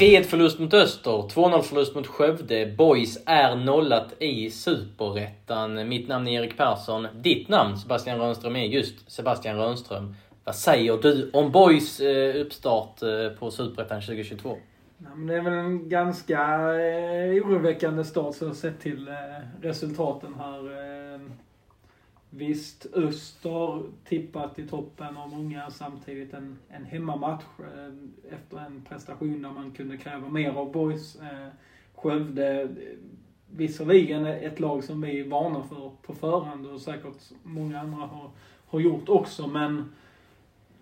3-1 förlust mot Öster, 2-0 förlust mot Skövde. Boys är nollat i Superettan. Mitt namn är Erik Persson. Ditt namn, Sebastian Rönnström, är just Sebastian Rönnström. Vad säger du om Boys eh, uppstart eh, på Superettan 2022? Ja, men det är väl en ganska eh, oroväckande start så sett till resultaten här. Visst, Öster tippat i toppen av många, samtidigt en, en hemmamatch eh, efter en prestation där man kunde kräva mer av boys. Eh, Skövde, eh, visserligen ett lag som vi varnar för på förhand och säkert många andra har, har gjort också, men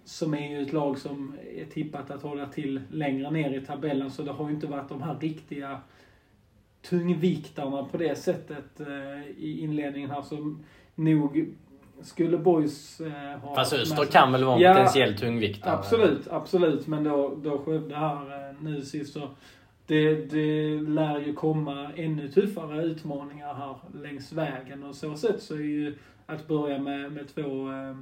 som är ju ett lag som är tippat att hålla till längre ner i tabellen, så det har ju inte varit de här riktiga tungviktarna på det sättet eh, i inledningen här. Så nog skulle Boys eh, ha... Fast Öster kan väl vara en ja, potentiell tungviktare? Absolut, absolut. Men då, då Skövde här eh, nu sist så... Det, det lär ju komma ännu tuffare utmaningar här längs vägen och så sätt så är ju att börja med, med två, eh,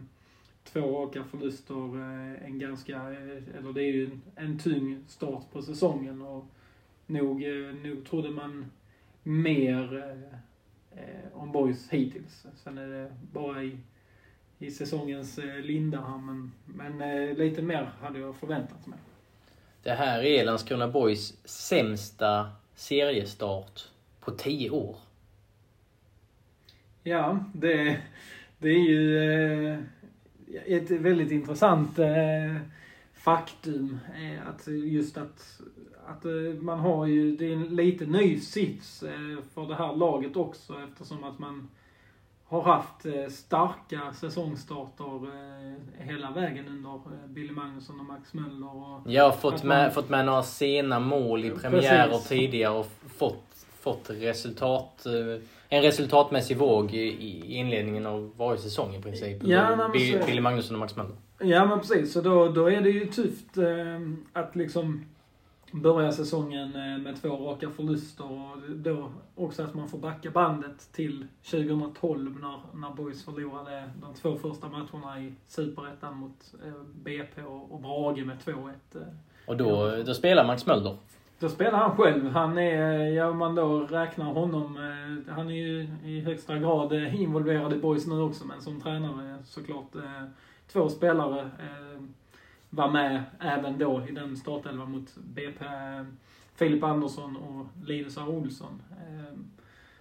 två raka förluster eh, en ganska, eh, eller det är ju en, en tung start på säsongen och nog, eh, nog trodde man mer eh, om boys hittills. Sen är det bara i, i säsongens eh, linda här, men, men eh, lite mer hade jag förväntat mig. Det här är Landskrona Boys sämsta seriestart på tio år. Ja, det, det är ju eh, ett väldigt intressant eh, faktum. Eh, att just att att eh, man har ju, det är en lite ny sits eh, för det här laget också eftersom att man har haft eh, starka säsongstarter hela vägen under Billy Magnusson och Max Möller. Och ja, fått med, man... fått med några sena mål i premiärer Precis. tidigare och fått, fått resultat, en resultatmässig våg i inledningen av varje säsong i princip. Ja, Billy Magnusson och Max Möller. Ja men precis, så då, då är det ju tufft att liksom börja säsongen eh, med två raka förluster och då också att man får backa bandet till 2012 när, när Boys förlorade de två första matcherna i Superettan mot eh, BP och Brage med 2-1. Eh. Och då, då spelar Max Möller? Då spelar han själv. Han är, ja man då räknar honom, han är ju i högsta grad involverad i Boys nu också men som tränare såklart två spelare var med även då i den startelvan mot BP. Filip Andersson och Linus R. Olsson. Ehm,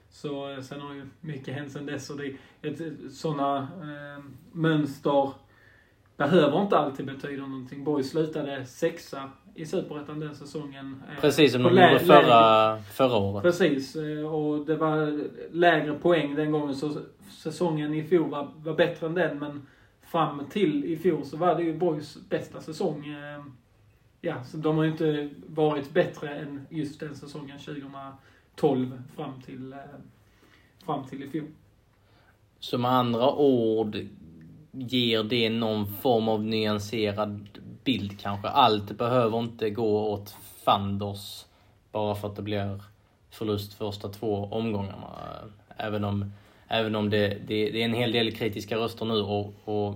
så eh, sen har ju mycket hänt sen dess och det, ett, sådana eh, mönster behöver inte alltid betyda någonting. Boys slutade sexa i Superettan den säsongen. Eh, Precis som de gjorde förra, förra året. Precis, eh, och det var lägre poäng den gången så säsongen i fjol var, var bättre än den men fram till i fjol så var det ju Borgs bästa säsong. Eh, ja, så de har ju inte varit bättre än just den säsongen 2012 fram till, eh, fram till i fjol. Så med andra ord ger det någon form av nyanserad bild kanske. Allt behöver inte gå åt fanders bara för att det blir förlust första två omgångarna. Även om Även om det, det, det, är en hel del kritiska röster nu och, och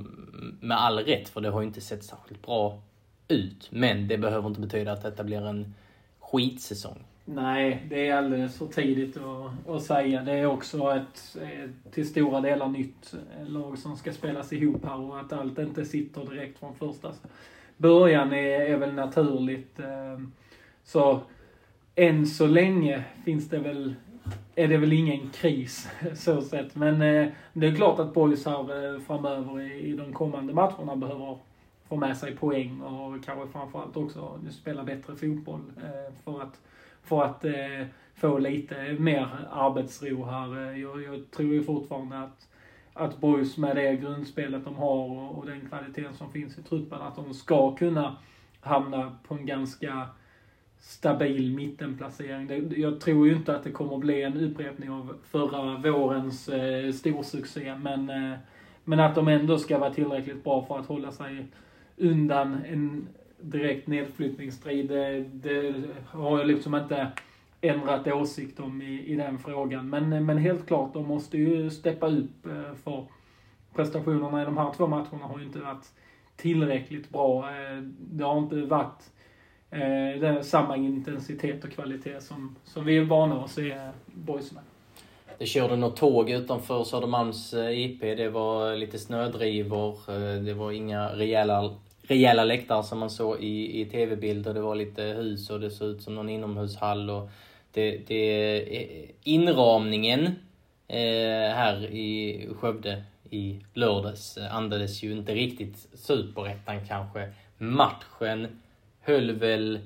med all rätt för det har ju inte sett särskilt bra ut. Men det behöver inte betyda att detta blir en skitsäsong. Nej, det är alldeles för tidigt att, att säga. Det är också ett, till stora delar nytt lag som ska spelas ihop här och att allt inte sitter direkt från första början är, är väl naturligt. Eh, så än så länge finns det väl är det väl ingen kris så sett. Men eh, det är klart att boys här eh, framöver i, de kommande matcherna behöver få med sig poäng och kanske framförallt också spela bättre fotboll eh, för att, för att få lite mer arbetsro här. Jag, jag tror ju fortfarande att, att Boys med det grundspelet de har och, och den kvaliteten som finns i truppen, att de ska kunna hamna på en ganska stabil mittenplacering. Jag tror ju inte att det kommer bli en upprepning av förra vårens eh, storsuccé, men, eh, men att de ändå ska vara tillräckligt bra för att hålla sig undan en direkt nedflyttningsstrid, det, det har jag liksom inte ändrat åsikt om i, i den frågan. Men, eh, men helt klart, de måste ju steppa upp eh, för prestationerna i de här två matcherna har ju inte varit tillräckligt bra. Det har inte varit eh, det samma intensitet och kvalitet som, som vi är vana att se boys med. Det körde något tåg utanför Södermalms eh, IP. Det var lite snödrivor. Eh, det var inga rejäla, rejäla läktare som man såg i, i tv-bilder. Det var lite hus och det såg ut som någon inomhushall. Och det, det, inramningen eh, här i Skövde i lördags eh, andades ju inte riktigt superettan kanske. Matchen höll väl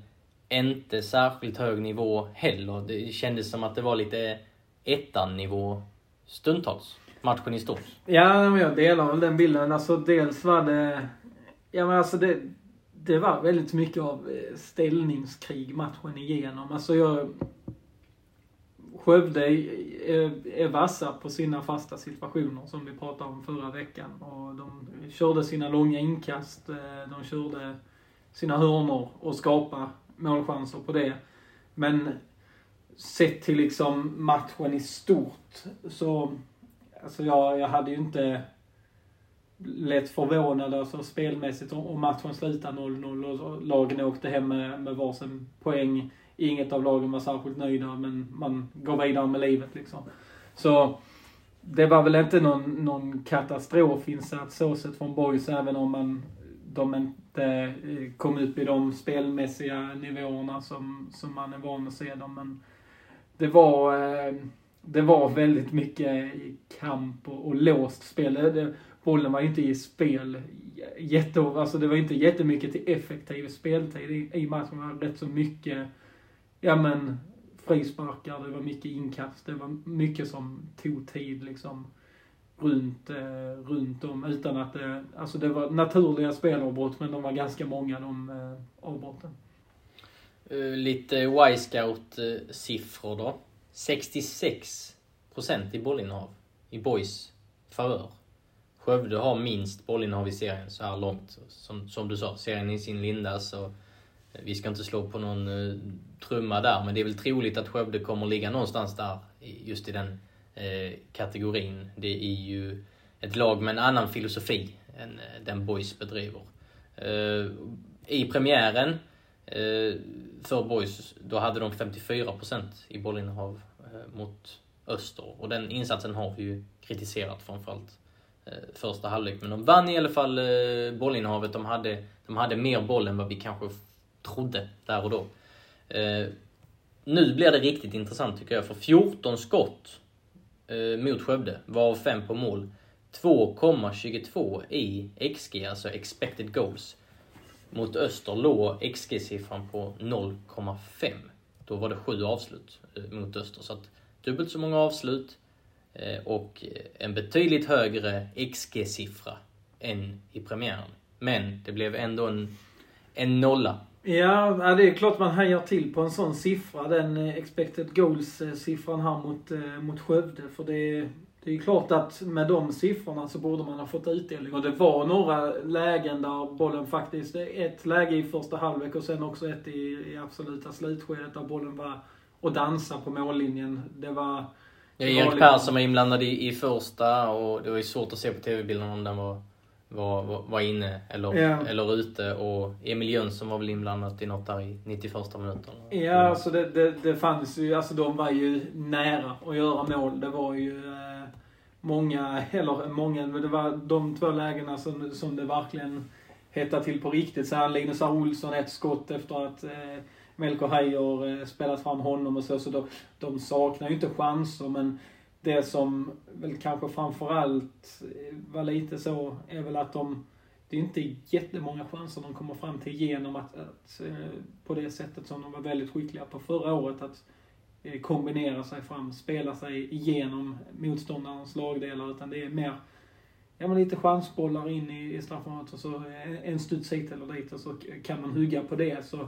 inte särskilt hög nivå heller. Det kändes som att det var lite ettan-nivå stundtals. Matchen i stort. Ja, men jag delar väl den bilden. Alltså dels var det... Ja men alltså det... Det var väldigt mycket av eh, ställningskrig matchen igenom. Alltså jag Skövde är, är vassa på sina fasta situationer som vi pratade om förra veckan. Och de körde sina långa inkast, eh, de körde sina hörnor och skapa målchanser på det. Men sett till liksom matchen i stort så, alltså jag, jag hade ju inte lätt förvånad alltså spelmässigt om matchen slutade 0-0 och lagen åkte hem med, med varsin poäng Inget av lagen var särskilt nöjda, men man går vidare med livet liksom. Så det var väl inte någon, någon katastrofinsats så sett från Boys, även om man, de inte eh, kom upp i de spelmässiga nivåerna som, som man är van att se dem. Men det var, eh, det var väldigt mycket kamp och, och låst spel. Det, bollen var inte i spel jätte, alltså det var inte jättemycket till effektiv speltid i, i matchen. Det var rätt så mycket ja men, frisparkar, det var mycket inkast, det var mycket som tog tid liksom runt, eh, runt om utan att det, alltså det var naturliga spelavbrott men de var ganska många de eh, avbrotten. Eh, lite Y-scout-siffror då. 66% i bollinnehav i boys favör. Skövde har minst bollinnehav i serien så här långt. Som, som du sa, serien i sin linda så eh, vi ska inte slå på någon uh, trumma där, men det är väl troligt att Skövde kommer ligga någonstans där, just i den Eh, kategorin. Det är ju ett lag med en annan filosofi än eh, den Boys bedriver. Eh, I premiären för Boys, då hade de 54% i bollinnehav mot Öster. Och den insatsen har vi ju kritiserat framförallt första halvlek. Men de vann i alla fall bollinnehavet. De hade, de hade mer boll än vad vi kanske trodde där och då. Nu blir det riktigt intressant tycker jag, för 14 skott Eh, mot Skövde, varav 5 på mål. 2,22 i XG, alltså expected goals. Mot Öster låg XG-siffran på 0,5. Då var det 7 avslut eh, mot Öster. Så att dubbelt så många avslut eh, och en betydligt högre XG-siffra än i premiären. Men det blev ändå en, en nolla Ja, det är klart man hajar till på en sån siffra. Den eh, expected goals-siffran här mot, eh, mot Skövde. För det, det är klart att med de siffrorna så borde man ha fått utdelning. Och det var några lägen där bollen faktiskt, ett läge i första halvlek och sen också ett i, i absoluta slutskedet där bollen var och dansa på mållinjen. Det var... Ja, Erik Persson var inblandad i, i första och det var ju svårt att se på tv-bilderna om den var var, var, var inne eller, ja. eller ute och Emil Jönsson var väl inblandad i något där i 91 minuten. Ja, alltså det, det, det fanns ju, alltså de var ju nära att göra mål. Det var ju eh, många, eller många, det var de två lägena som, som det verkligen hettade till på riktigt. Så här Linus R. Olsson ett skott efter att eh, Melker Heijer eh, spelat fram honom och så. Så de, de saknar ju inte chanser men det som väl kanske framförallt var lite så är väl att de, det är inte jättemånga chanser de kommer fram till genom att, att, eh, på det sättet som de var väldigt skickliga på förra året, att eh, kombinera sig fram, spela sig igenom motståndarens lagdelar. Utan det är mer ja, men lite chansbollar in i, i straffområdet och så en, en studs hit eller dit och så kan man hugga på det. Så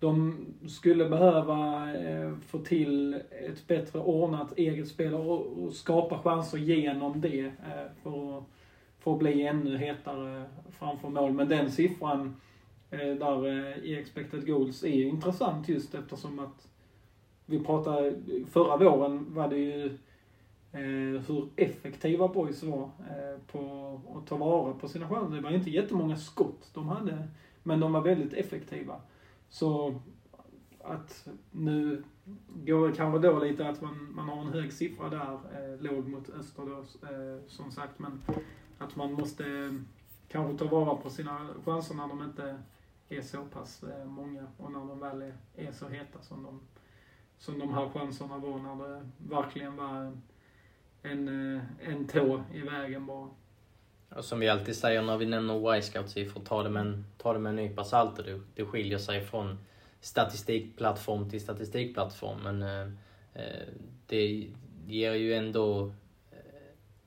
de skulle behöva eh, få till ett bättre ordnat eget spel och, och skapa chanser genom det eh, för, att, för att bli ännu hetare framför mål. Men den siffran eh, där eh, i expected goals är intressant just eftersom att vi pratade, förra våren var det ju eh, hur effektiva boys var eh, på att ta vara på sina chanser. Det var inte jättemånga skott de hade, men de var väldigt effektiva. Så att nu går det kanske då lite att man, man har en hög siffra där, eh, låg mot öster då, eh, som sagt. Men att man måste eh, kanske ta vara på sina chanser när de inte är så pass eh, många och när de väl är, är så heta som de, som de här chanserna var när det verkligen var en, en, eh, en tå i vägen bara. Och som vi alltid säger när vi nämner Y-scout-siffror, ta det med en, ta det med en nypa salt. Det, det skiljer sig från statistikplattform till statistikplattform. Men eh, eh, det ger ju ändå eh,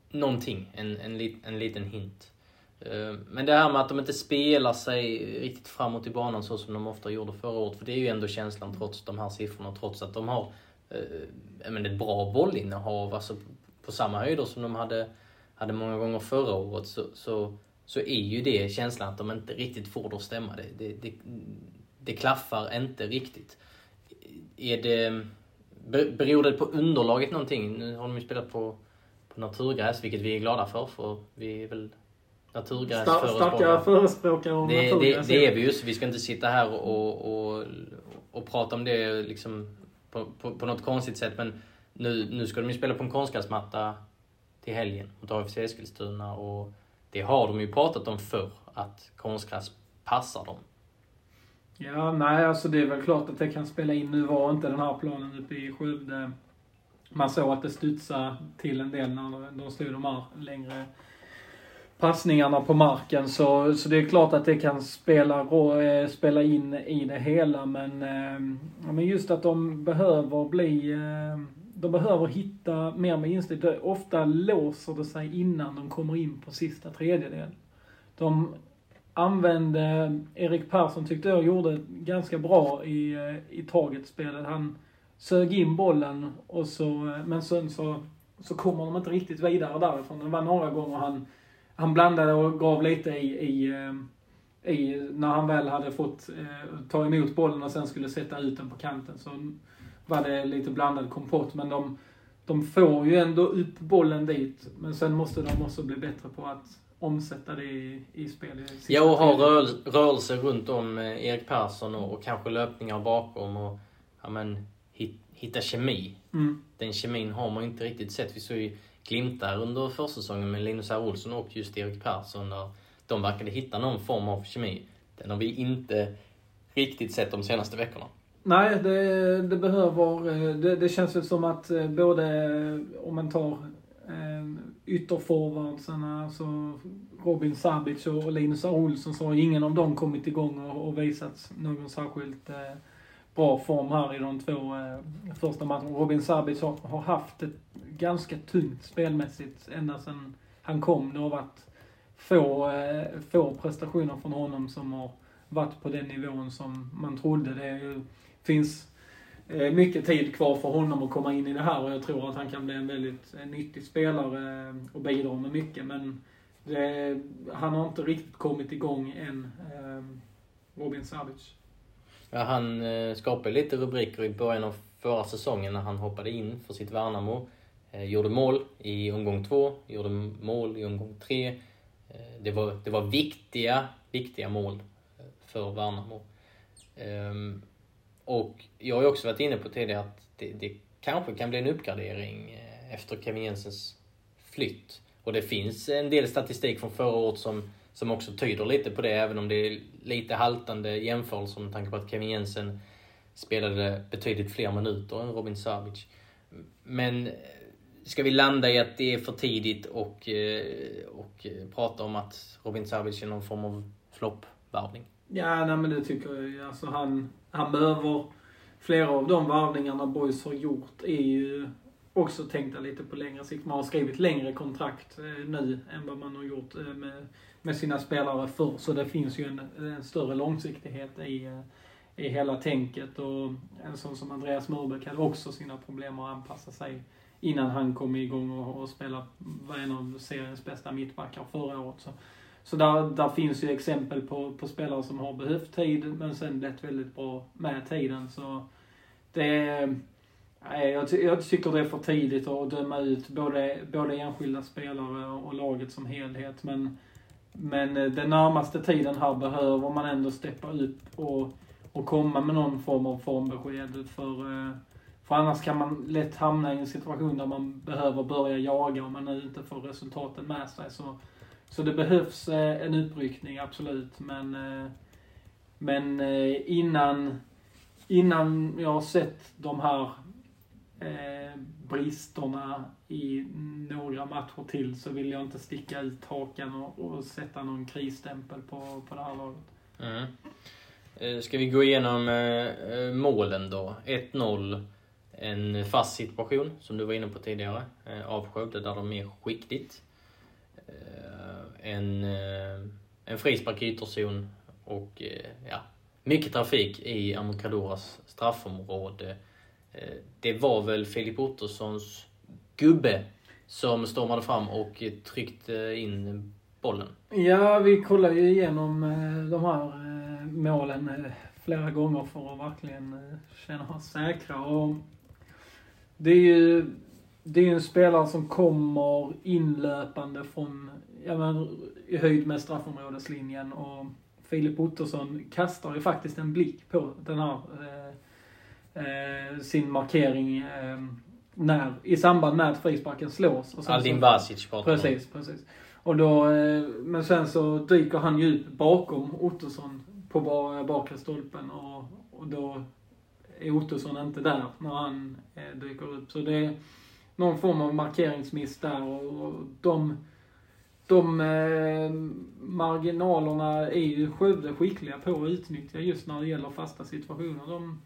någonting, en, en, lit, en liten hint. Eh, men det här med att de inte spelar sig riktigt framåt i banan så som de ofta gjorde förra året. För det är ju ändå känslan trots de här siffrorna, trots att de har eh, men ett bra bollinnehav, alltså på samma höjder som de hade hade många gånger förra året så, så, så är ju det känslan att de inte riktigt får det att stämma. Det, det, det, det klaffar inte riktigt. Är det, beror det på underlaget någonting? Nu har de ju spelat på, på naturgräs, vilket vi är glada för, för vi är väl naturgräsförespråkare. Starka förespråkare om det, det, det är vi ju, så vi ska inte sitta här och, och, och prata om det liksom på, på, på något konstigt sätt. Men nu, nu ska de ju spela på en konstgräsmatta till helgen mot AFC Eskilstuna och det har de ju pratat om förr, att konstgräs passar dem. Ja, nej, alltså det är väl klart att det kan spela in. Nu var inte den här planen uppe i Skövde. Man såg att det studsade till en del när de stod de här längre passningarna på marken. Så, så det är klart att det kan spela, eh, spela in i det hela. Men, eh, men just att de behöver bli eh, de behöver hitta mer med instinkt. Ofta låser det sig innan de kommer in på sista tredjedel. De använde, Erik Persson tyckte jag gjorde ganska bra i, eh, i targetspelet. Han sög in bollen och så, eh, men sen så, så kommer de inte riktigt vidare därifrån. Det var några gånger han, han blandade och gav lite i, i, eh, i när han väl hade fått eh, ta emot bollen och sen skulle sätta ut den på kanten. Så var det lite blandad kompott. Men de, de får ju ändå upp bollen dit. Men sen måste de också bli bättre på att omsätta det i, i spel. I ja, och ha rörel rörelse runt om eh, Erik Persson och, och, kanske löpningar bakom och ja, men, hit, hitta kemi. Mm. Den kemin har man inte riktigt sett. Vi såg ju glimtar under försäsongen med Linus R. Olsson och just Erik Persson där de verkade hitta någon form av kemi. Den har vi inte riktigt sett de senaste veckorna. Nej, det, det behöver... Eh, det, det känns väl som att eh, både eh, om man tar ytterforwardsarna, alltså Robin Sabic och Linus Olsson, så har ingen av dem kommit igång och, och visat någon särskilt eh, bra form här i de två eh, första matcherna. Robin Sabic har, har, haft ett ganska tungt spelmässigt ända sedan han kom. Det har varit få, eh, få prestationer från honom som har varit på den nivån som man trodde. Det är ju finns eh, mycket tid kvar för honom att komma in i det här och jag tror att han kan bli en väldigt eh, nyttig spelare eh, och bidra med mycket. Men det, han har inte riktigt kommit igång än, Robin Savic. Ja, han skapade lite rubriker i början av förra säsongen när han hoppade in för sitt Värnamo. Gjorde mål i omgång två, gjorde mål i omgång tre. Det var, det var viktiga, viktiga mål för Värnamo. Ehm, och jag har ju också varit inne på tidigare att det, det kanske kan bli en uppgradering eh, efter Kevin Jensens flytt. Och det finns en del statistik från förra året som, som också tyder lite på det, även om det är lite haltande jämförelser med tanke på att Kevin Jensen spelade betydligt fler minuter än Robin Savic. Men eh, ska vi landa i att det är för tidigt och, eh, och prata om att Robin Savic är någon form av floppvärvning? Ja, nej men det tycker jag. Alltså han, han behöver flera av de varvningarna Boys har gjort är ju också tänkta lite på längre sikt. Man har skrivit längre kontrakt eh, nu än vad man har gjort eh, med, med sina spelare förr. Så det finns ju en, en större långsiktighet i, eh, i hela tänket. Och en sån som Andreas Murbeck hade också sina problem att anpassa sig innan han kom igång och, och spelade, var en av seriens bästa mittbackar förra året. Så, så där, där finns ju exempel på, på spelare som har behövt tid men sen blivit väldigt bra med tiden. Så det jag, ty jag tycker det är för tidigt att döma ut både, både enskilda spelare och laget som helhet. Men, men eh, den närmaste tiden här behöver man ändå steppa upp och, och komma med någon form av formbesked. För, eh, för annars kan man lätt hamna i en situation där man behöver börja jaga om man nu inte får resultaten med sig. Så, så det behövs eh, en utryckning, absolut. Men, eh, men eh, innan, innan jag har sett de här bristerna i några matcher till så vill jag inte sticka ut hakan och, och sätta någon krisstämpel på, på det här laget. Mm. Ska vi gå igenom målen då? 1-0. En fast situation, som du var inne på tidigare, av Skövde, där de är skickligt. En, eh, en frispark i ytterzon och eh, ja, mycket trafik i Amokadoras straffområde. Eh, det var väl Filip Ottossons gubbe som stormade fram och tryckte in bollen. Ja, vi kollar ju igenom de här målen flera gånger för att verkligen känna oss säkra. Och det är ju det är en spelare som kommer inlöpande från, ja men, i höjd med straffområdeslinjen och Filip Ottosson kastar ju faktiskt en blick på den här eh, sin markering eh, när, i samband med att frisparken slås. Och Aldin Basic pratar Precis, precis. Och då, eh, men sen så dyker han ju ut bakom Ottosson på bakre stolpen och, och då är Ottosson inte där när han eh, dyker upp. Så det är någon form av markeringsmiss där och, och de de eh, marginalerna är ju Skövde skickliga på att utnyttja just när det gäller fasta situationer. De,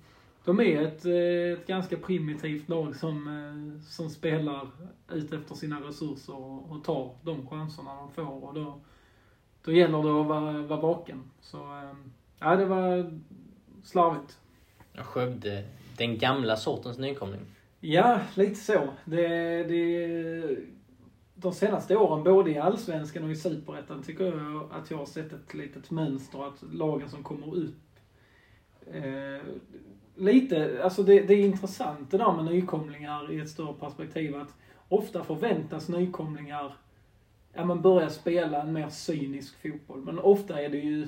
de är ett, eh, ett ganska primitivt lag som, eh, som spelar ut efter sina resurser och, och tar de chanserna de får. Och då, då gäller det att vara, vara vaken. Så, eh, ja, det var slarvigt. Skövde, den gamla sortens nykomling. Ja, lite så. Det, det, de senaste åren, både i Allsvenskan och i Superettan, tycker jag att jag har sett ett litet mönster. Att lagen som kommer upp eh, lite, alltså det, det är intressant det där med nykomlingar i ett större perspektiv. Att ofta förväntas nykomlingar ja, men börja spela en mer cynisk fotboll. Men ofta är det ju,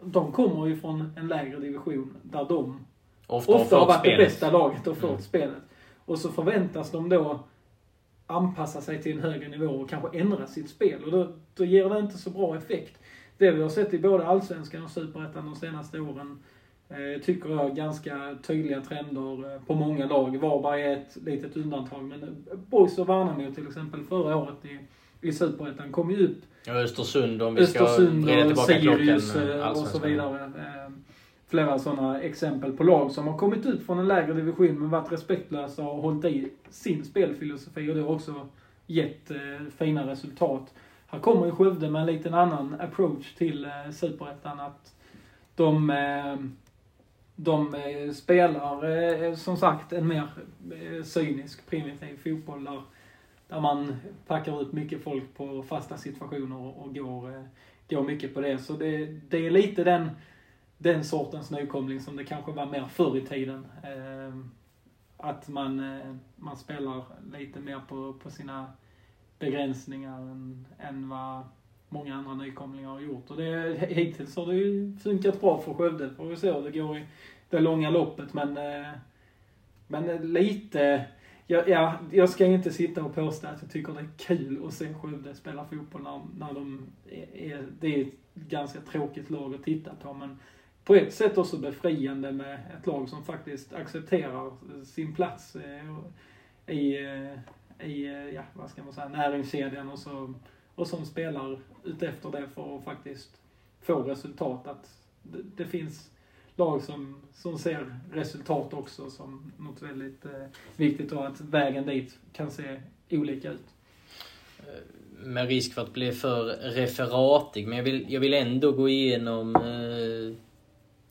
de kommer ju från en lägre division där de ofta, ofta har varit spelet. det bästa laget och fått mm. spelet. Och så förväntas de då anpassa sig till en högre nivå och kanske ändra sitt spel. Och då, då ger det inte så bra effekt. Det vi har sett i både Allsvenskan och Superettan de senaste åren eh, tycker jag, ganska tydliga trender eh, på många lag. Varberg är ett litet undantag, men eh, Boys och Värnamo till exempel förra året i, i Superettan kom ju upp. Ja, Östersund om vi ska vrida tillbaka Sirius klockan. och så vidare. Flera sådana exempel på lag som har kommit ut från en lägre division men varit respektlösa och hållit i sin spelfilosofi och det har också gett eh, fina resultat. Här kommer ju Skövde med en liten annan approach till eh, Superettan. Att de eh, de spelar eh, som sagt en mer eh, cynisk, primitiv fotboll där, där man packar ut mycket folk på fasta situationer och går, går mycket på det. Så det, det är lite den, den sortens nykomling som det kanske var mer förr i tiden. Ehm, att man, eh, man spelar lite mer på, på sina begränsningar än, än vad många andra nykomlingar har gjort. Och det, hittills har det ju funkat bra för Skövde, får vi se hur det går i det långa loppet. Men, eh, men lite, ja, ja, jag ska inte sitta och påstå att jag tycker det är kul att se Skövde spela fotboll när, när de är, det är ett ganska tråkigt lag att titta på. Men på ett sätt också befriande med ett lag som faktiskt accepterar eh, sin plats eh, i, eh, i ja, vad ska man säga, näringskedjan och så och som spelar utefter det för att faktiskt få resultat. Att det, det finns lag som, som ser resultat också som något väldigt eh, viktigt och att vägen dit kan se olika ut. Med risk för att bli för referatig, men jag vill, jag vill ändå gå igenom eh,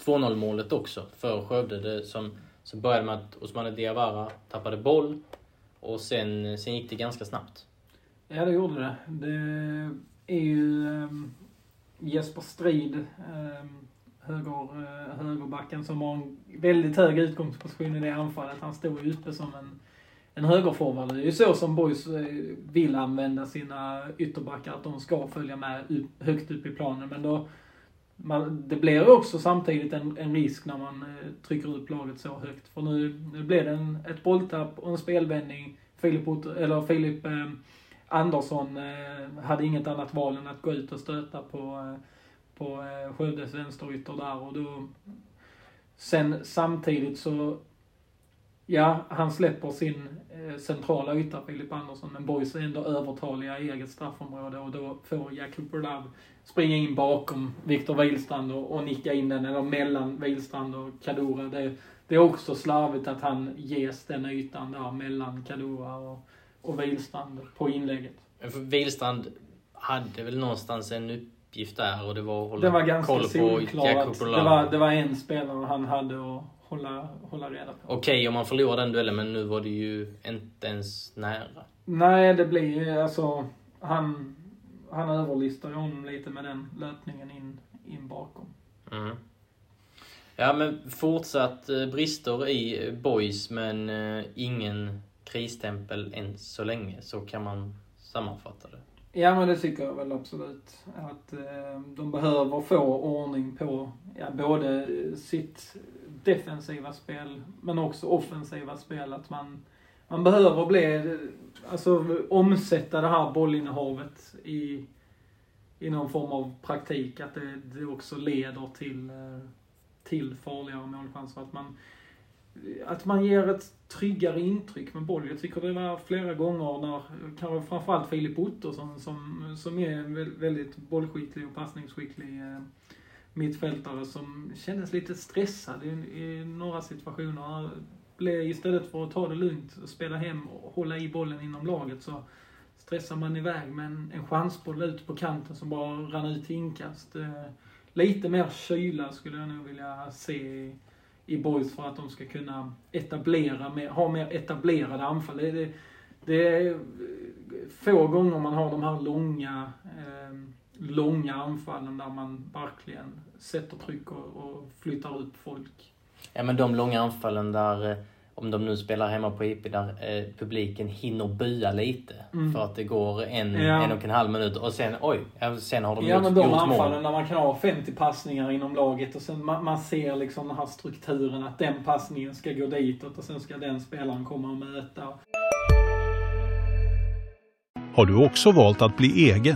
2-0 målet också för Skövde. Det som, som började med att Osmane Diawara tappade boll och sen, sen gick det ganska snabbt. Ja, det gjorde det. Det är ju um, Jesper Strid, um, höger, uh, högerbacken, som har en väldigt hög utgångsposition i det anfallet. Han stod ju uppe som en, en högerforward. Det är ju så som Boys eh, vill använda sina ytterbackar, att de ska följa med upp, högt upp i planen. Men då, man, det blir ju också samtidigt en, en risk när man eh, trycker upp laget så högt. För nu, nu blev det en, ett bolltapp och en spelvändning. Filip, eller Filip eh, Andersson eh, hade inget annat val än att gå ut och stöta på, eh, på eh, Skövdes vänsterytter där och då... Sen samtidigt så... Ja, han släpper sin eh, centrala yta, Filip Andersson, men Boys är ändå övertaliga i eget straffområde och då får Jakub Berlav springa in bakom Viktor Wihlstrand och, och nicka in den, eller mellan Wihlstrand och Kadura. Det, det är också slarvigt att han ges den ytan där mellan Kadura och och Wihlstrand på inlägget. För Wihlstrand hade väl någonstans en uppgift där och det var att hålla det var ganska koll på Jakob det var, det var en spelare han hade att hålla, hålla reda på. Okej okay, om man förlorar den duellen, men nu var det ju inte ens nära. Nej, det blir ju alltså... Han, han överlistar honom lite med den löpningen in, in bakom. Mm. Ja, men fortsatt eh, brister i Boys, men eh, ingen krisstämpel än så länge. Så kan man sammanfatta det. Ja, men det tycker jag väl absolut. Att eh, de behöver få ordning på ja, både sitt defensiva spel, men också offensiva spel. Att man, man behöver bli, alltså omsätta det här bollinnehavet i, i någon form av praktik. Att det, det också leder till, eh, till farligare målchanser. Att man, att man ger ett tryggare intryck med boll. Jag tycker det var flera gånger när, kanske framförallt Filip Ottosson som, som är en väldigt bollskicklig och passningsskicklig eh, mittfältare som kändes lite stressad i, i några situationer. Istället för att ta det lugnt och spela hem och hålla i bollen inom laget så stressar man iväg med en, en chansboll ut på kanten som bara rann ut till inkast. Eh, lite mer kyla skulle jag nog vilja se i boys för att de ska kunna etablera, mer, ha mer etablerade anfall. Det, det, det är få gånger man har de här långa, eh, långa anfallen där man verkligen sätter tryck och, och flyttar upp folk. Ja men de långa anfallen där eh, om de nu spelar hemma på IP där eh, publiken hinner bua lite. Mm. För att det går en, ja. en och en halv minut och sen oj, sen har de ja, gjort, men de gjort anfallen där man kan ha 50 passningar inom laget och sen man, man, ser liksom den här strukturen att den passningen ska gå ditåt och sen ska den spelaren komma och möta. Har du också valt att bli egen?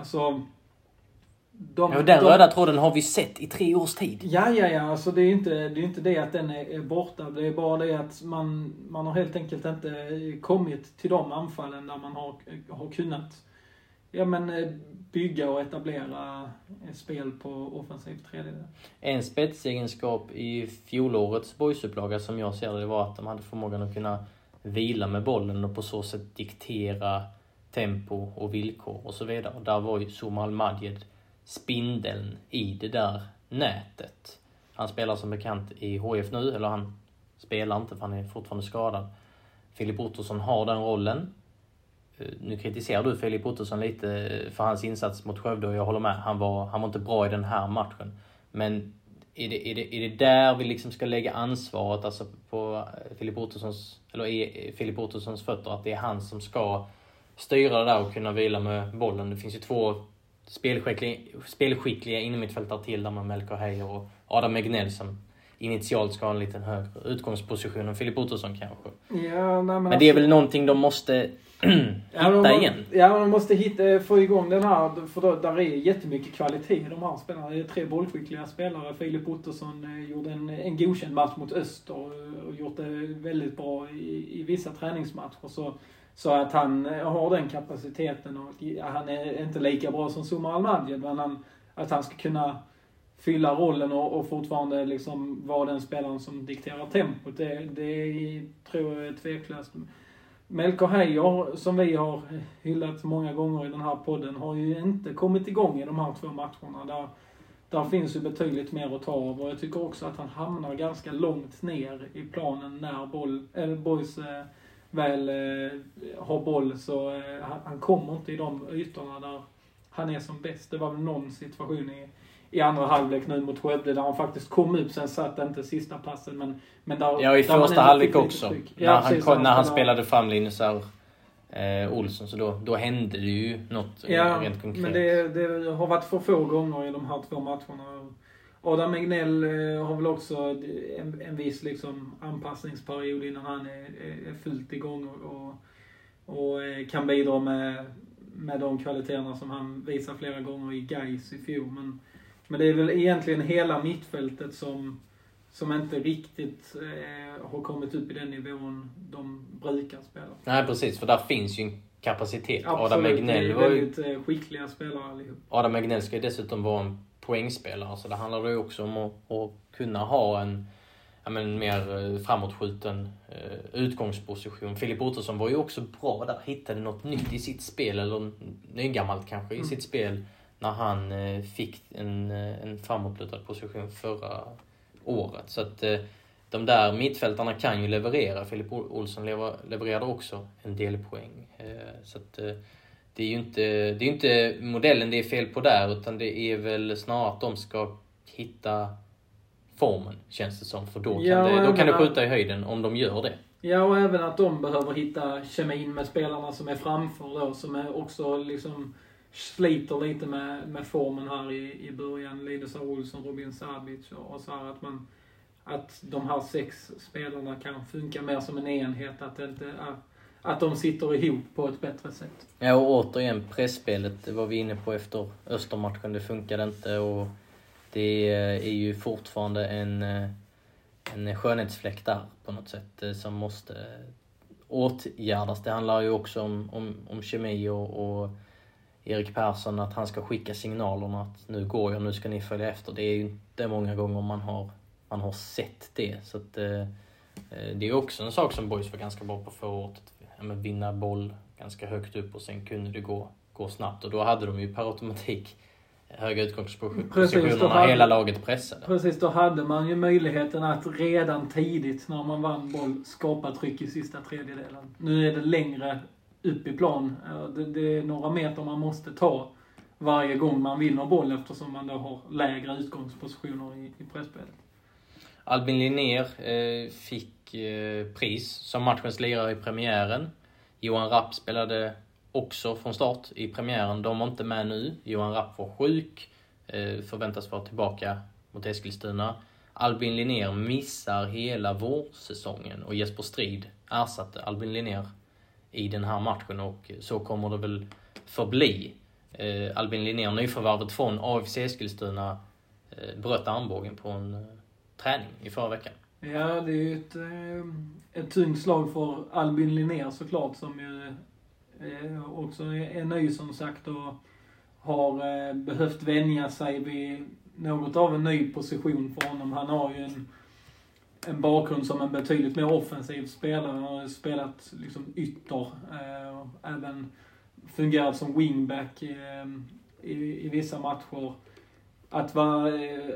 Alltså... De, ja, den de, röda tråden har vi sett i tre års tid. Ja, ja, ja. Alltså det är inte det, är inte det att den är, är borta. Det är bara det att man, man har helt enkelt inte kommit till de anfallen där man har, har kunnat ja, men, eh, bygga och etablera spel på offensivt tredjedel. En spetsegenskap i fjolårets boysupplaga som jag ser det var att de hade förmågan att kunna vila med bollen och på så sätt diktera tempo och villkor och så vidare. Och där var ju Somal Madjed spindeln i det där nätet. Han spelar som bekant i HF nu, eller han spelar inte för han är fortfarande skadad. Filip Ottosson har den rollen. Eh, nu kritiserar du Filip Ottosson lite för hans insats mot Skövde och jag håller med. Han var, han var inte bra i den här matchen. Men är det, är det, är det där vi liksom ska lägga ansvaret alltså på eh, Filip Ottossons, eller i eh, Filip Ottossons fötter? Att det är han som ska styra det där och kunna vila med bollen. Det finns ju två spelskickliga, spelskickliga innermittfältare till där med Melker Heier och Adam Egnell som initialt ska ha en liten högre utgångsposition än Filip Ottosson kanske. Ja, nej, men, men det är väl någonting de måste hitta ja, igen? Ja, de måste hitta, få igång den här, för då, där är jättemycket kvalitet i de här spelarna. Det är tre bollskickliga spelare. Filip Ottosson eh, gjorde en, en godkänd match mot Öster och gjort det väldigt bra i, i vissa träningsmatcher. Så, så att han eh, har den kapaciteten och han är inte lika bra som Zuma Almadjed, men han, att han ska kunna fylla rollen och, och fortfarande liksom vara den spelaren som dikterar tempot. Det, det tror jag är tveklöst. Melker Heijer, som vi har hyllat många gånger i den här podden, har ju inte kommit igång i de här två matcherna. Där, där finns ju betydligt mer att ta av och jag tycker också att han hamnar ganska långt ner i planen när boll, eller boys eh, väl eh, har boll så eh, han, kommer inte i de ytorna där han är som bäst. Det var väl någon situation i i andra halvlek nu mot Skövde där han faktiskt kom upp. Sen satt inte sista passen men, men där, Ja, i där första halvlek också. Ja, när, han, när han spelade fram Linus R. Eh, Olsson, så då, då hände det ju något ja, rent konkret. men det, det har varit för få gånger i de här två matcherna. Adam Egnell eh, har väl också en, en viss liksom anpassningsperiod innan han är, är fullt igång och, och, och eh, kan bidra med, med de kvaliteterna som han visar flera gånger i Gais i fjol. Men, men det är väl egentligen hela mittfältet som, som inte riktigt eh, har kommit upp i den nivån de brukar spela. Nej precis, för där finns ju en kapacitet. Absolut, Adam Egnell var ju... väldigt eh, skickliga spelare allihop. Adam Egnell ska ju dessutom vara en poängspelare, så det handlar ju också om att, att kunna ha en ja, men, mer eh, framåtskjuten eh, utgångsposition. Filip Ottosson var ju också bra där, hittade något nytt i sitt spel, eller nygammalt kanske, i mm. sitt spel när han eh, fick en, eh, en framåtlutad position förra året. Så att eh, de där mittfältarna kan ju leverera. Filip Olsson levererade också en del poäng. Så att det är ju inte, det är inte modellen det är fel på där, utan det är väl snarare att de ska hitta formen, känns det som. För då kan, ja, det, då kan det skjuta i höjden om de gör det. Ja, och även att de behöver hitta kemin med spelarna som är framför då, som är också liksom sliter lite med, med formen här i, i början. Linus Olsson, Robin Sabic och, och så här att man att de här sex spelarna kan funka mer som en enhet, att, inte, att de sitter ihop på ett bättre sätt. Ja, och återigen pressspelet det var vi inne på efter Östermatchen. Det funkade inte och det eh, är ju fortfarande en, eh, en skönhetsfläck där på något sätt eh, som måste åtgärdas. Det handlar ju också om, om, om kemi och, och Erik Persson att han ska skicka signalerna att nu går jag, nu ska ni följa efter. Det är ju inte många gånger man har, man har sett det. Så att, eh det är också en sak som Boys var ganska bra på förra året. Ja, vinna boll ganska högt upp och sen kunde det gå, gå snabbt. Och då hade de ju per automatik höga utgångspositionerna, hela laget pressade. Precis, då hade man ju möjligheten att redan tidigt när man vann boll skapa tryck i sista tredjedelen. Nu är det längre upp i plan. Det, det är några meter man måste ta varje gång man vinner boll eftersom man då har lägre utgångspositioner i, i pressspelet. Albin Linnér eh, fick eh, pris som matchens lirare i premiären. Johan Rapp spelade också från start i premiären. De var inte med nu. Johan Rapp var sjuk, eh, förväntas vara tillbaka mot Eskilstuna. Albin Linnér missar hela vårsäsongen och Jesper Strid ersatte Albin Linnér i den här matchen och så kommer det väl förbli. Albin Linnér, nyförvärvet från AFC Eskilstuna, bröt armbågen på en träning i förra veckan. Ja, det är ju ett, eh, ett tungt slag för Albin Linnér såklart, som ju eh, också är ny som sagt och har eh, behövt vänja sig vid något av en ny position för honom. Han har ju en en bakgrund som en betydligt mer offensiv spelare. Han har spelat liksom ytter, och även fungerat som wingback i, i vissa matcher. Att vara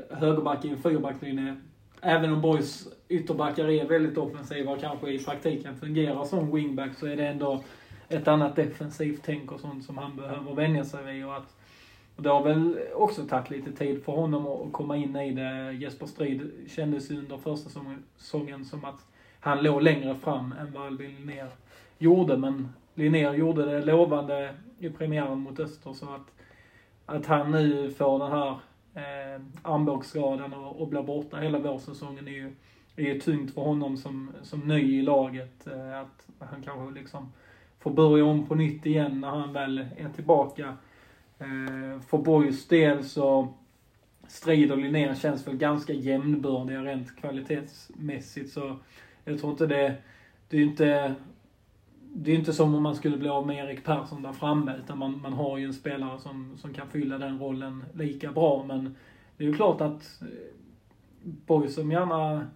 högerback i en fyrbacklinje, även om Boys ytterbackar är väldigt offensiva och kanske i praktiken fungerar som wingback, så är det ändå ett annat defensivt tänk och sånt som han behöver vänja sig vid. Och att, och det har väl också tagit lite tid för honom att komma in i det. Jesper Strid kändes ju under första säsongen som att han låg längre fram än vad Albin Linnér gjorde. Men Linnér gjorde det lovande i premiären mot Öster så att, att han nu får den här eh, armbågsskadan och, och blir borta hela vårsäsongen är ju, är ju tungt för honom som, som ny i laget. Eh, att han kanske liksom får börja om på nytt igen när han väl är tillbaka. Eh, för Borgs del så Strid och Linnea känns väl ganska jämnbördiga rent kvalitetsmässigt så jag tror inte det, det är ju inte det är inte som om man skulle bli av med Erik Persson där framme, utan man, man har ju en spelare som, som kan fylla den rollen lika bra. Men det är ju klart att eh, Boys som gärna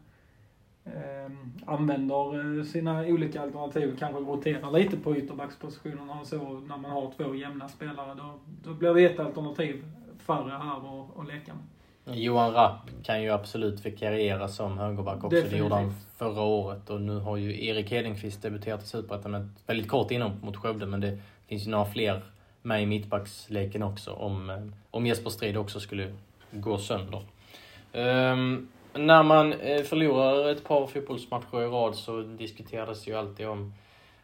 ehm, eh, använder sina olika alternativ, kanske roterar lite på ytterbackspositionerna och så, när man har två jämna spelare, då, då blir det ett alternativ färre här att leka med. Johan Rapp kan ju absolut vikariera som högerback också. Definitivt. Det gjorde han förra året och nu har ju Erik Hedenqvist debuterat i Superettan väldigt kort inhopp mot Skövde men det finns ju några fler med i mittbacksleken också om, eh, om Jesper Strid också skulle gå sönder. Um, när man eh, förlorar ett par fotbollsmatcher i rad så diskuteras ju alltid om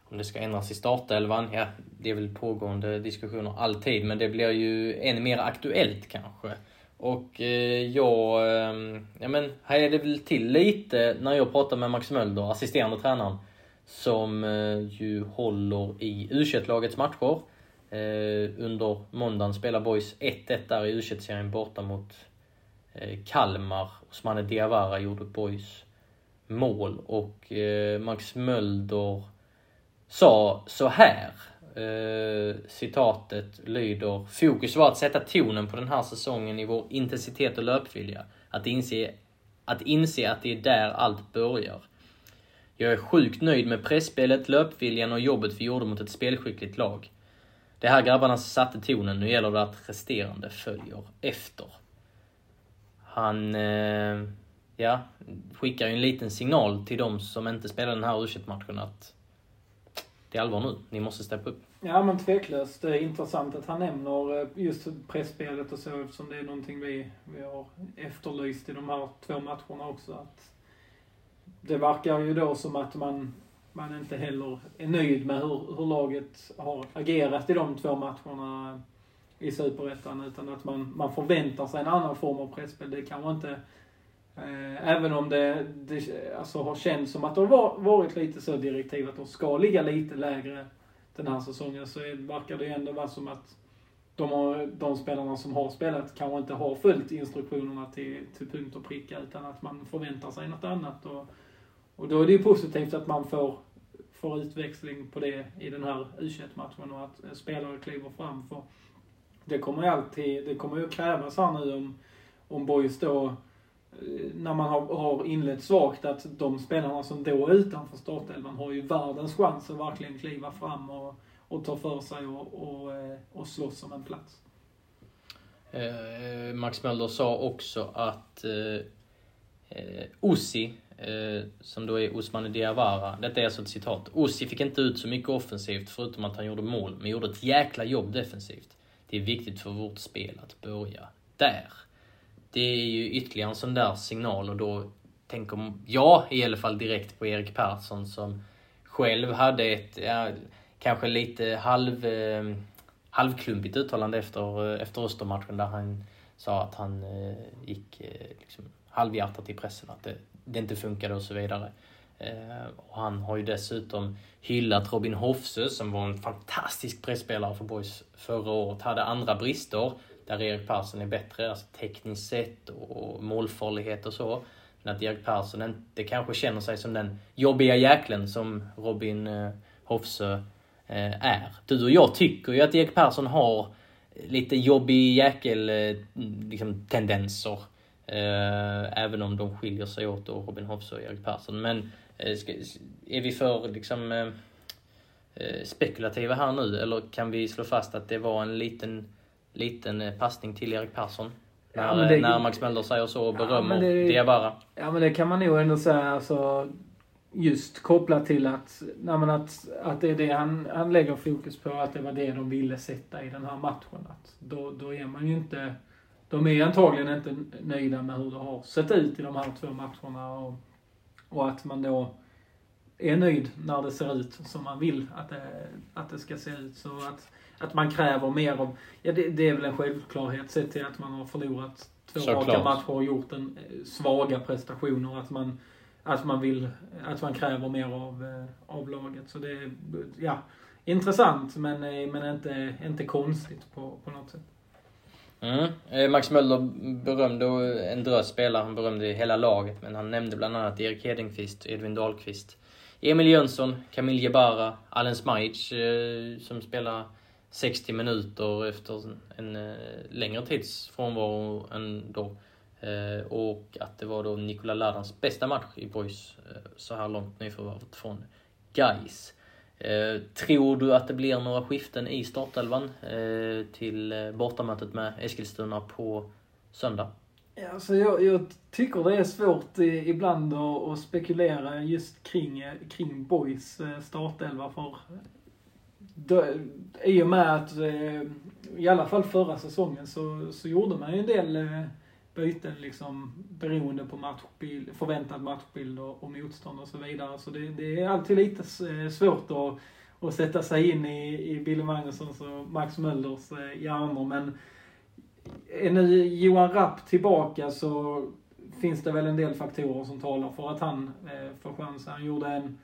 om det ska ändras i startelvan. Ja, det är väl pågående diskussioner alltid, men det blir ju än mer aktuellt kanske. Och eh, jag, ehm, ja men, hajade väl till lite när jag pratade med Max Mölder, assisterande tränaren, som eh, ju håller i u lagets matcher. Eh, under måndagen spelar Boys 1-1 där i u serien borta mot Kalmar. Osmane Diawara gjorde Boys mål och Max Mölder sa så här Eh, citatet lyder Fokus var att sätta tonen på den här säsongen i vår intensitet och löpvilja. Att inse, att inse att det är där allt börjar. Jag är sjukt nöjd med pressspelet, löpviljan och jobbet vi gjorde mot ett spelskickligt lag. Det här grabbarna satte tonen, nu gäller det att resterande följer efter. Han, eh, ja, skickar ju en liten signal till de som inte spelar den här u matchen att det är allvar nu. Ni måste steppa upp. Ja men tveklöst. Det är intressant att han nämner eh, just pressspelet och så eftersom det är någonting vi, vi har efterlyst i de här två matcherna också. Att det verkar ju då som att man, man inte heller är nöjd med hur, hur laget har agerat i de två matcherna i Superettan utan att man, man förväntar sig en annan form av presspel. Det kanske inte Eh, även om det, det alltså har känts som att det har varit lite så direktiv att de ska ligga lite lägre den här säsongen så verkar det ändå vara som att de, har, de spelarna som har spelat kanske inte har följt instruktionerna till, till punkt och pricka utan att man förväntar sig något annat. Och, och då är det ju positivt att man får, får utväxling på det i den här u matchen och att eh, spelare kliver fram. För det kommer ju alltid, det kommer ju krävas här nu om, om Boys då Eh, när man har, har inlett svagt att de spelarna som då är utanför startelvan har ju världens chans att verkligen kliva fram och, och ta för sig och, och, eh, och slåss om en plats. Eh, Max Mölder sa också att eh, eh Ossi, eh, som då är Osmane Diawara, detta är alltså ett citat. Ossi fick inte ut så mycket offensivt förutom att han gjorde mål, men gjorde ett jäkla jobb defensivt. Det är viktigt för vårt spel att börja där det är ju ytterligare en sån där signal och då tänker jag i alla fall direkt på Erik Persson som själv hade ett, ja, kanske lite halv, eh, halvklumpigt uttalande efter, efter Östermatchen där han sa att han eh, gick eh, liksom, halvhjärtat i pressen, att det, det inte funkade och så vidare. Eh, och han har ju dessutom hyllat Robin Hofsö som var en fantastisk pressspelare för Boys förra året. Hade andra brister, där Erik Persson är bättre, alltså tekniskt sett och målfarlighet och så. Men att Erik Persson inte kanske känner sig som den jobbiga jäklen som Robin eh, Hofsö eh, är. Du och jag tycker ju att Erik Persson har lite jobbig jäkel eh, liksom, tendenser. Eh, även om de skiljer sig åt då, Robin Hofsö och Erik Persson. Men eh, ska, är vi för liksom eh, eh, spekulativa här nu eller kan vi slå fast att det var en liten liten eh, passning till Erik Persson. När, ja, det, när Max Mölder säger så och berömmer ja, det, Diawara. Ja men det kan man nog ändå säga. Alltså, just kopplat till att, nej att, att det är det han, han lägger fokus på, att det var det de ville sätta i den här matchen. Att då, då är man ju inte, de är antagligen inte nöjda med hur det har sett ut i de här två matcherna och, och att man då är nöjd när det ser ut som man vill att det, att det ska se ut. Så att, att man kräver mer av, ja det, det är väl en självklarhet sett till att man har förlorat två Såklart. raka matcher och gjort en eh, svaga prestationer. Att man, att man vill, att man kräver mer av, eh, av laget. Så det är, ja, intressant men, eh, men inte, inte konstigt på, på något sätt. Mm. Max Möller berömde en drös spelare, han berömde hela laget, men han nämnde bland annat Erik Hedenqvist, Edvin Dahlqvist, Emil Jönsson, Kamil Jebara, Alen Smajic som spelar 60 minuter efter en eh, längre tids frånvaro än då. Eh, och att det var då Nikola Ladans bästa match i Boys eh, så här långt nyförvärvet från Gais. Tror du att det blir några skiften i startelvan till bortamötet med Eskilstuna på söndag? Ja, alltså jag, jag tycker det är svårt ibland att, spekulera just kring, kring Boys startelva för då, i och med att eh, i alla fall förra säsongen så, så gjorde man ju en del eh, byten liksom beroende på matchbild, förväntad matchbild och, och motstånd och så vidare. Så det, det är alltid lite eh, svårt att, att sätta sig in i, i Billy Magnussons och Max Möllers eh, hjärnor. Men är nu Johan Rapp tillbaka så finns det väl en del faktorer som talar för att han eh, får chansen. Han gjorde en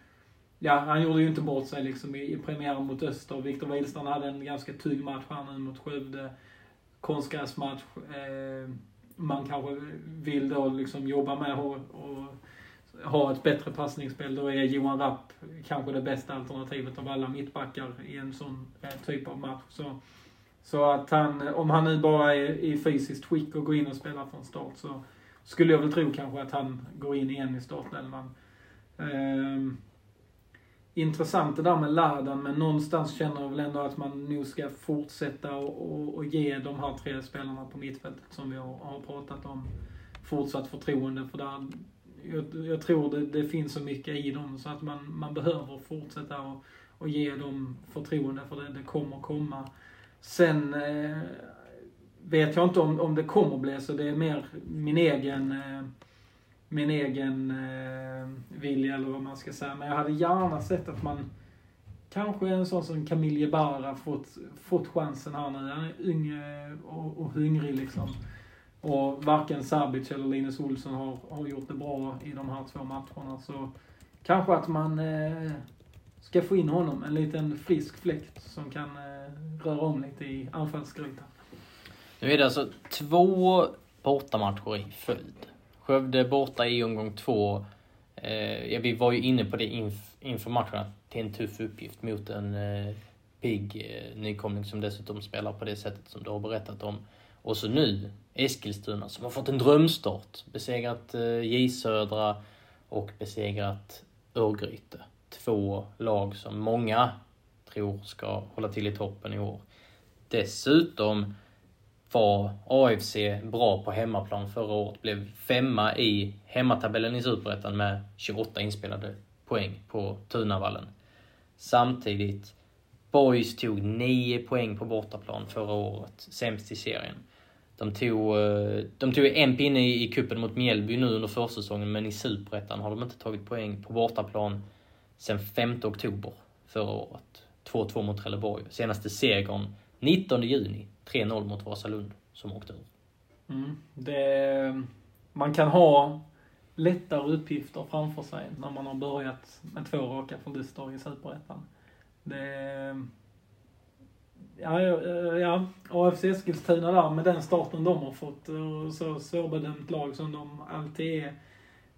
Ja, han gjorde ju inte bort sig liksom i, i premiären mot Öster. Viktor Wihlstrand hade en ganska trygg match här nu mot Skövde. Konstgräsmatch. Eh, man kanske vill då liksom jobba med och, och ha ett bättre passningsspel. Då är Johan Rapp kanske det bästa alternativet av alla mittbackar i en sån eh, typ av match. Så, så att han, om han nu bara är i fysiskt skick och går in och spelar från start så skulle jag väl tro kanske att han går in igen i startelvan. Eh, intressant det där med Ladan, men någonstans känner jag väl ändå att man nog ska fortsätta och, och, och ge de här tre spelarna på mittfältet som vi har, har pratat om fortsatt förtroende. För där, jag, jag tror det, det finns så mycket i dem så att man, man behöver fortsätta och, och ge dem förtroende för det, det kommer komma. Sen eh, vet jag inte om, om det kommer bli så, det är mer min egen eh, min egen eh, vilja eller vad man ska säga. Men jag hade gärna sett att man kanske en sån som Camille Barra fått, fått chansen här nu. Han är ung och, och hungrig liksom. Och varken Sabic eller Linus Olsson har, har gjort det bra i de här två matcherna. Så kanske att man eh, ska få in honom, en liten frisk fläkt som kan eh, röra om lite i anfallsgrytan. Nu är det alltså två bortamatcher i följd. Skövde borta i omgång två. Eh, ja, vi var ju inne på det inf inför matchen, att det är en tuff uppgift mot en eh, pigg eh, nykomling som dessutom spelar på det sättet som du har berättat om. Och så nu Eskilstuna som har fått en drömstart. Besegrat eh, J Södra och besegrat Örgryte. Två lag som många tror ska hålla till i toppen i år. Dessutom var AFC bra på hemmaplan förra året. Blev femma i hemmatabellen i Superettan med 28 inspelade poäng på Tunavallen. Samtidigt, Boys tog 9 poäng på bortaplan förra året, sämst i serien. De tog, eh, de tog en pinne i kuppen mot Mjällby nu under försäsongen, men i Superettan har de inte tagit poäng på bortaplan sedan 5 oktober förra året. 2-2 mot Trelleborg. Senaste segern 19 juni 3-0 mot Vasalund som åkte ur. Mm. Det, man kan ha lättare uppgifter framför sig när man har börjat med två raka förluster i Superettan. Det... Ja, ja, ja, AFC Eskilstuna där med den starten de har fått och så svårbedömt lag som de alltid är.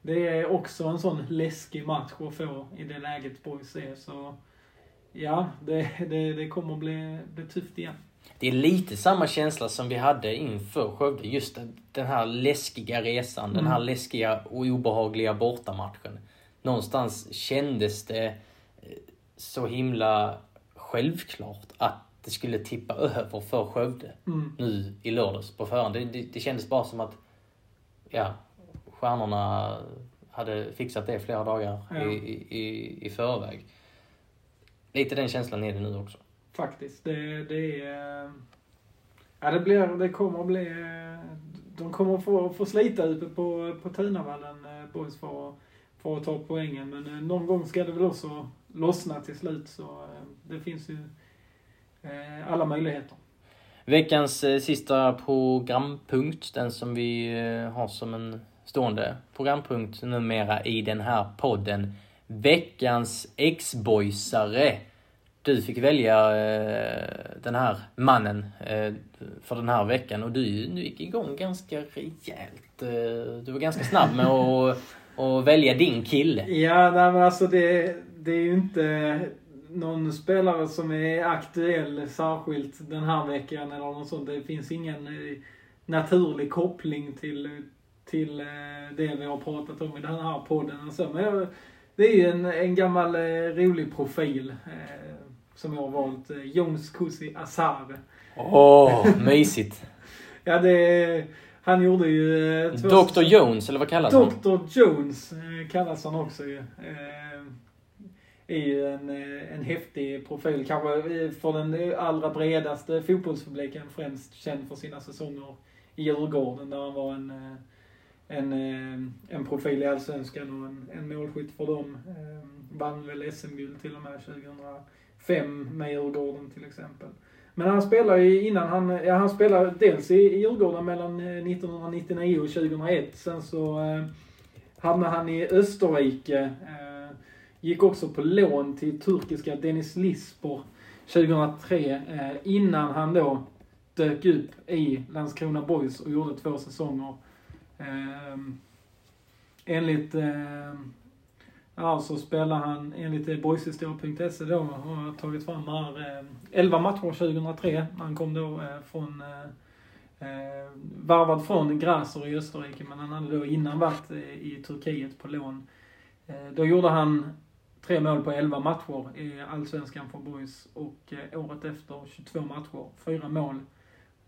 Det är också en sån läskig match att få i det läget Boys är. Så ja, det, det, det kommer bli, bli tufft igen. Det är lite samma känsla som vi hade inför Skövde. Just den här läskiga resan, mm. den här läskiga och obehagliga bortamatchen. Någonstans kändes det eh, så himla självklart att det skulle tippa över för Skövde mm. nu i lördags på förhand. Det, det, det kändes bara som att, ja, stjärnorna hade fixat det flera dagar Ja. i, i, i förväg. Lite den känslan är det nu också. Faktiskt. Det, det är... Ja, det, blir, det kommer att bli... De kommer att få, få slita ute på, på Tunavallen, eh, boys, för, att- för att ta poängen. Men eh, någon gång ska det väl också lossna till slut. Så eh, det finns ju eh, alla möjligheter. Veckans eh, sista programpunkt, den som vi eh, har som en stående programpunkt numera i den här podden. Veckans ex-boysare. Du fick välja eh, den här mannen eh, för den här veckan och du, du gick igång ganska rejält. Eh, du var ganska snabb med att, att välja din kille. Ja, nej, men alltså det, det är ju inte någon spelare som är aktuell särskilt den här veckan eller något sånt. Det finns ingen eh, naturlig koppling till, till eh, det vi har pratat om i den här podden. Alltså, men jag, det är ju en, en gammal eh, rolig profil eh, som jag har valt. Eh, Jones Kusi Azar. Åh, mysigt. Ja, det, han gjorde ju... Två Dr Jones, eller vad kallas han? Dr Jones kallas han också ju. Är ju en, en häftig profil. Kanske för den allra bredaste fotbollspubliken. Främst känd för sina säsonger i Djurgården där han var en, en, eh, en profil i Allsvenskan och en, en målskytt för dem. Eh, vann väl SM-guld till och med 2005 med Djurgården till exempel. Men han spelar ju innan han, ja han spelar dels i, i Djurgården mellan eh, 1999 och 2001. Sen så eh, hamnade han i Österrike. Eh, gick också på lån till turkiska Dennis Lispor 2003. Eh, innan han då dök upp i Landskrona Boys och gjorde två säsonger. Eh, enligt eh, Ja, så spelar han enligt boyshistoria.se då, har jag tagit fram här, eh, 11 matcher 2003. Han kom då eh, från, eh, eh varvad från Graser i Österrike, men han hade då innan varit eh, i Turkiet på lån. Eh, då gjorde han tre mål på 11 matcher i Allsvenskan för boys och eh, året efter 22 matcher, fyra mål.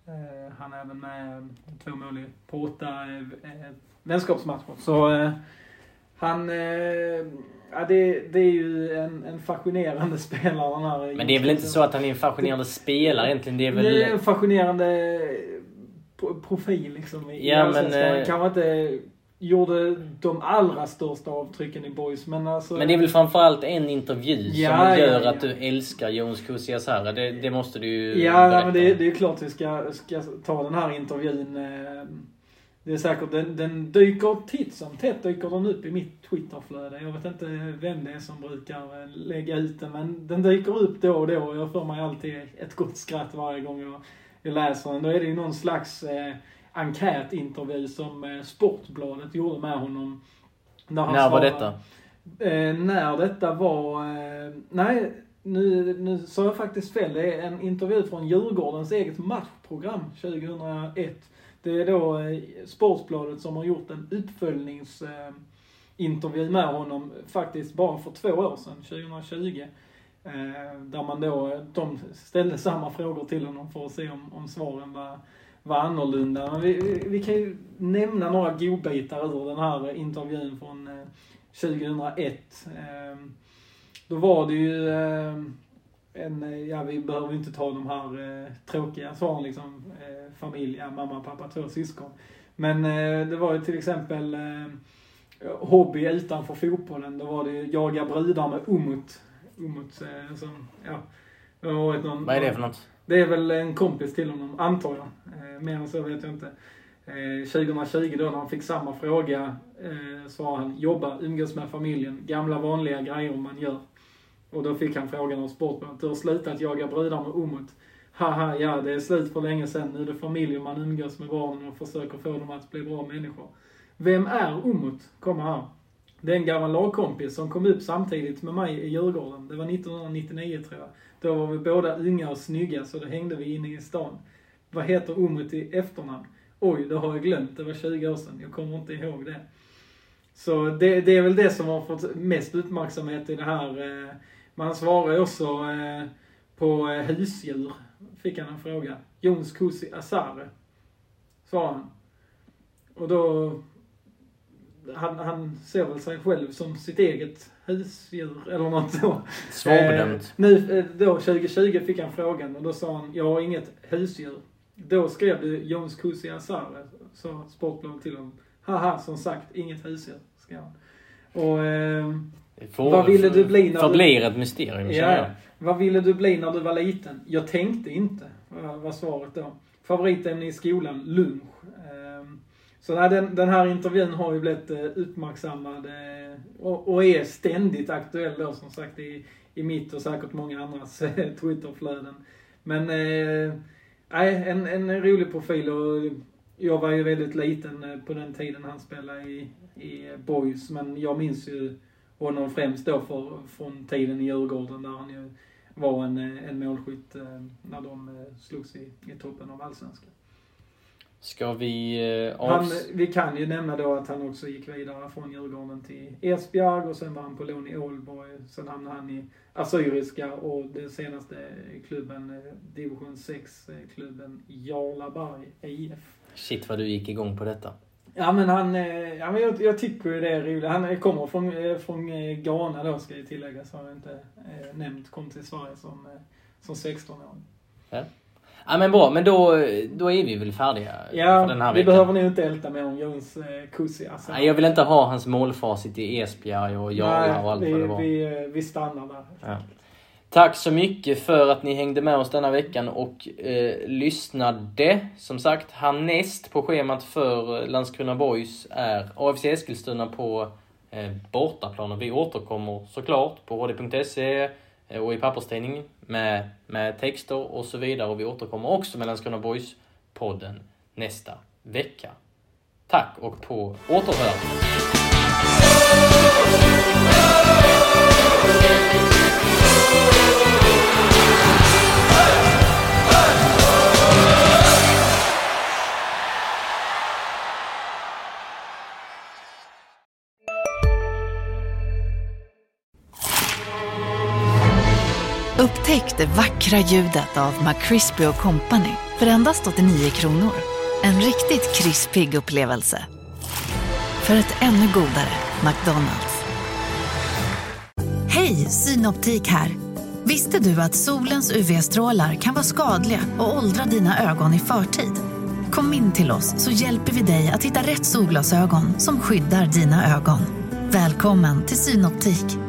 Eh, han är även med två mål i, på åtta eh, eh, vänskapsmatcher. Så eh, han, eh, ja det, det är ju en, en fascinerande spelare här. Men det är väl inte så att han är en fascinerande spelare egentligen? Det är väl... Det är en fascinerande pro- profil liksom i Ja, men, Han eh, kanske inte gjorde de allra största avtrycken i boys, men alltså... Men det är väl framförallt en intervju Ja, som gör ja, att du älskar Jones Kusiasara. Det, det måste du ju Ja, berätta men det, det är klart vi ska, ska ta den här intervjun. eh, Det är säkert, den, den dyker titt som tätt dyker den upp i mitt Twitterflöde. Jag vet inte vem det är som brukar eh, lägga ut den, men den dyker upp då och då. Jag får mig alltid ett gott skratt varje gång jag, jag läser den. Då är det ju någon slags eh, enkätintervju som eh, Sportbladet gjorde med honom. Där han När var detta? Eh, när detta var... Eh, nej, nu, nu sa jag faktiskt fel. Det är en intervju från Djurgårdens eget matchprogram 2001. Det är då eh, Sportbladet som har gjort en uppföljningsintervju eh, med honom faktiskt bara för två år sedan, 2020. Eh, där man då, de ställde samma frågor till honom för att se om, om svaren var, var annorlunda. Men vi, vi, vi kan ju nämna några godbitar ur den här intervjun från eh, 2001. Eh, då var det ju eh, en, eh, ja vi behöver inte ta de här tråkiga svaren liksom. Familj, ja, mamma, pappa, två syskon. Men det var ju till exempel hobby utanför fotbollen. Då var det ju jaga brudar med Umut. Umut som, ja. Någon, Vad är det för något? det är väl en kompis till honom, antar jag. Eh, mer än så vet jag inte. Eh, 2020 då när han fick samma fråga eh, svarade han jobba, umgås med familjen, gamla vanliga grejer man gör. Och då fick han frågan av Sportbladet, du har slutat jaga brudar med Omot?' Haha, ja det är slut för länge sedan. Nu är det familjen man umgås med barnen och försöker få dem att bli bra människor. Vem är Omot? Kommer här. Det är en gammal lagkompis som kom upp samtidigt med mig i Djurgården. Det var 1999 tror jag. Då var vi båda unga och snygga så då hängde vi inne i stan. Vad heter Umut i efternamn? Oj, det har jag glömt. Det var 20 år sedan. Jag kommer inte ihåg det. Så det, det är väl det som har fått mest uppmärksamhet i det här. eh, Man svarar ju också eh, på eh, husdjur. Fick han en fråga. Jons Kusi Asare. Svarade han. Och då han, han ser väl sig själv som sitt eget husdjur eller något så. Svårbedömt. Eh, nu då 2020 fick han frågan och då sa han, jag har inget husdjur. Då skrev du Jones Kusi Asare, sa Sportbladet till honom. Haha, som sagt, inget husdjur, skrev han. Och eh, Får, Vad ville du bli när du- Förblir ett mysterium Ja, jag. vad ville du bli när du var liten? Jag tänkte inte, var var svaret då. Favoritämne i skolan, lunch. Ehm, Så nej, den, den här intervjun har ju blivit eh, uppmärksammad eh, och, och är ständigt aktuell då som sagt i, i mitt och säkert många andras eh, Twitterflöden. Men eh, nej, en, en rolig profil och jag var ju väldigt liten eh, på den tiden han spelade i, i eh, Boys men jag minns ju honom främst då för, från tiden i Djurgården där han ju var en, eh, en målskytt när de slogs i, i toppen av Allsvenskan. Ska vi eh, Han, avs... vi kan ju nämna då att han också gick vidare från Djurgården till Esbjerg och sen var han på lån i Ålborg. Sen hamnade han i Assyriska och den senaste klubben, eh, division 6-klubben Jarlaberg IF. Shit vad du gick igång på detta. Ja men han, eh, ja, men jag, jag tycker ju det är roligt. Han kommer från, eh, från eh, Ghana då ska jag tillägga, så har jag inte eh, nämnt. Kom till Sverige som, eh, som 16-åring. Ja men bra, men då, då är vi väl färdiga för Ja, den här vi veckan. behöver nog inte älta mer om Jones eh. Alltså. Nej, jag vill inte ha hans målfacit i Esbjerg och Jala och allt vi, vad det var. vi, eh, vi stannar där. Ja. Tack så mycket för att ni hängde med oss denna veckan och eh, lyssnade. Som sagt, härnäst på schemat för Landskrona Boys är AFC Eskilstuna på eh, bortaplan. Och vi återkommer såklart på hd.se Eh, och i papperstidning med, med texter och så vidare. Och vi återkommer också med Landskrona Boys-podden nästa vecka. Tack och på återhörande. Det vackra ljudet av McCrispy Company för endast 89 kronor. En riktigt krispig upplevelse. För ett ännu godare McDonalds. Hej, Synoptik här. Visste du att solens UV-strålar kan vara skadliga och åldra dina ögon i förtid? Kom in till oss så hjälper vi dig att hitta rätt solglasögon som skyddar dina ögon. Välkommen till Synoptik.